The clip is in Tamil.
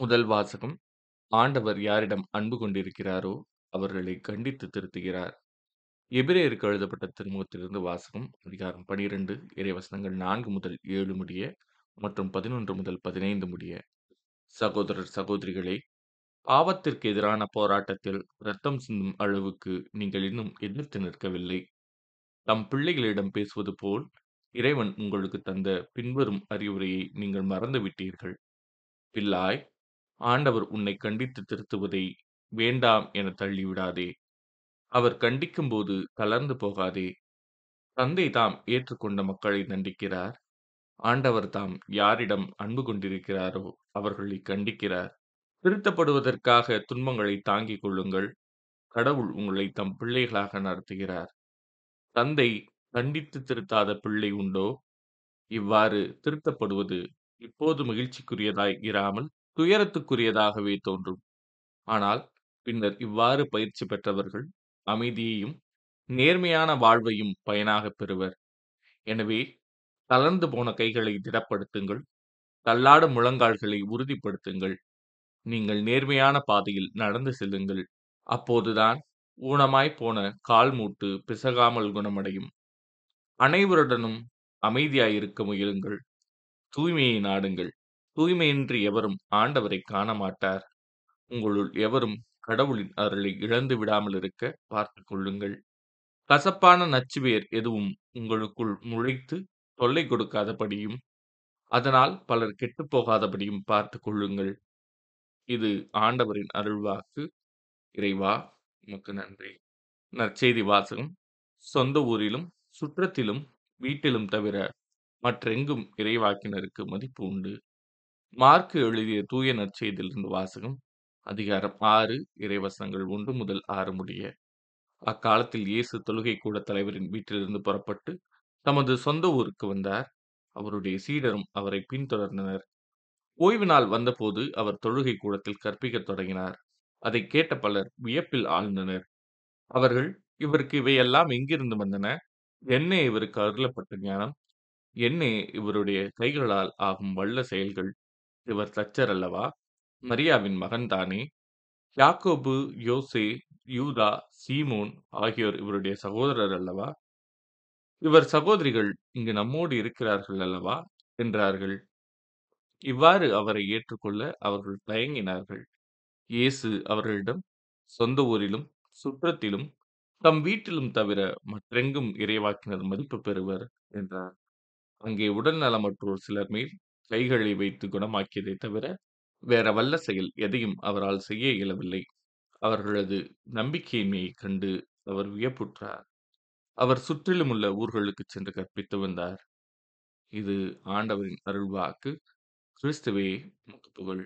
முதல் வாசகம் ஆண்டவர் யாரிடம் அன்பு கொண்டிருக்கிறாரோ அவர்களை கண்டித்து திருத்துகிறார். எபிரேயருக்கு எழுதப்பட்ட திருமுகத்திலிருந்து வாசகம் அதிகாரம் பனிரெண்டு இறைவசனங்கள் நான்கு முதல் ஏழு முடிய மற்றும் பதினொன்று முதல் பதினைந்து முடிய. சகோதரர் சகோதரிகளே பாவத்திற்கு எதிரான போராட்டத்தில் இரத்தம் சிந்தும் அளவுக்கு நீங்கள் இன்னும் எதிர்த்து நிற்கவில்லை. தம் பிள்ளைகளிடம் பேசுவது போல் இறைவன் உங்களுக்கு தந்த பின்வரும் அறிவுரையை நீங்கள் மறந்துவிட்டீர்கள். பிள்ளாய் ஆண்டவர் உன்னை கண்டித்து திருத்துவதை வேண்டாம் என தள்ளிவிடாதே. அவர் கண்டிக்கும்போது தளர்ந்து போகாதே. தந்தை தாம் ஏற்றுக்கொண்ட மக்களை தண்டிக்கிறார். ஆண்டவர் தாம் யாரிடம் அன்பு கொண்டிருக்கிறாரோ அவர்களை கண்டிக்கிறார். திருத்தப்படுவதற்காக துன்பங்களை தாங்கிக் கொள்ளுங்கள். கடவுள் உங்களை தம் பிள்ளைகளாக நடத்துகிறார். தந்தை கண்டித்து திருத்தாத பிள்ளை உண்டோ? இவ்வாறு திருத்தப்படுவது இப்போது மகிழ்ச்சிக்குரியதாய் இராமல் துயரத்துக்குரியதாகவே தோன்றும். ஆனால் பின்னர் இவ்வாறு பயிற்சி பெற்றவர்கள் அமைதியையும் நேர்மையான வாழ்வையும் பயனாகப் பெறுவர். எனவே தளர்ந்து போன கைகளை திடப்படுத்துங்கள். தள்ளாடும் முழங்கால்களை உறுதிப்படுத்துங்கள். நீங்கள் நேர்மையான பாதையில் நடந்து செல்லுங்கள். அப்போதுதான் ஊனமாய் போன கால் மூட்டு பிசகாமல் குணமடையும். அனைவருடனும் அமைதியாயிருக்க முயலுங்கள். தூய்மையை நாடுங்கள். தூய்மையின்றி எவரும் ஆண்டவரை காண மாட்டார் உங்களுள் எவரும் கடவுளின் அருளை இழந்து விடாமல் இருக்க பார்த்து கொள்ளுங்கள். கசப்பான நச்சுவேர் எதுவும் உங்களுக்குள் முளைத்து தொல்லை கொடுக்காதபடியும் அதனால் பலர் கெட்டுப் போகாதபடியும் பார்த்து கொள்ளுங்கள். இது ஆண்டவரின் அருள்வாக்கு. இறைவா உமக்கு நன்றி. நற்செய்தி வாசகம். சொந்த ஊரிலும் சுற்றத்திலும் வீட்டிலும் தவிர மற்றெங்கும் இறைவாக்கினருக்கு மதிப்பு உண்டு. மார்க்கு எழுதிய தூய நற்செய்தியிலிருந்து வாசகம் அதிகாரம் ஆறு இறைவசனங்கள் ஒன்று முதல் ஆறு முடிய அக்காலத்தில் இயேசு தொழுகை கூட தலைவரின் வீட்டிலிருந்து புறப்பட்டு தமது சொந்த ஊருக்கு வந்தார். அவருடைய சீடரும் அவரை பின்தொடர்ந்தனர். ஓய்வு நாள் வந்தபோது அவர் தொழுகை கூடத்தில் கற்பிக்கத் தொடங்கினார். அதை கேட்ட பலர் வியப்பில் ஆழ்ந்தனர். அவர்கள் இவருக்கு இவையெல்லாம் எங்கிருந்து வந்தன? என்ன இவருக்கு அருளப்பட்ட ஞானம்? என்ன இவருடைய கைகளால் ஆகும் வல்ல செயல்கள்? இவர் தச்சர் அல்லவா? மரியாவின் மகன்தானே யாக்கோபு யோசே யூதா சீமோன் ஆகியோர் இவருடைய சகோதரர் அல்லவா? இவர் சகோதரிகள் இங்கு நம்மோடு இருக்கிறார்கள் அல்லவா? என்றார்கள். இவ்வாறு அவரை ஏற்றுக்கொள்ள அவர்கள் தயங்கினார்கள். இயேசு அவர்களிடம் சொந்த ஊரிலும் சுற்றத்திலும் தம் வீட்டிலும் தவிர மற்றெங்கும் இறைவாக்கினர் மதிப்பு பெறுவர் என்றார். அங்கே உடல் நலமற்றோர் சிலர் மேல் கைகளை வைத்து குணமாக்கியதை தவிர வேற வல்ல செயல் எதையும் அவரால் செய்ய இயலவில்லை. அவர்களது நம்பிக்கையின்மையைக் கண்டு அவர் வியப்புற்றார். அவர் சுற்றிலும் உள்ள ஊர்களுக்கு சென்று கற்பித்து வந்தார். இது ஆண்டவரின் அருள்வாக்கு. கிறிஸ்துவே புகழ்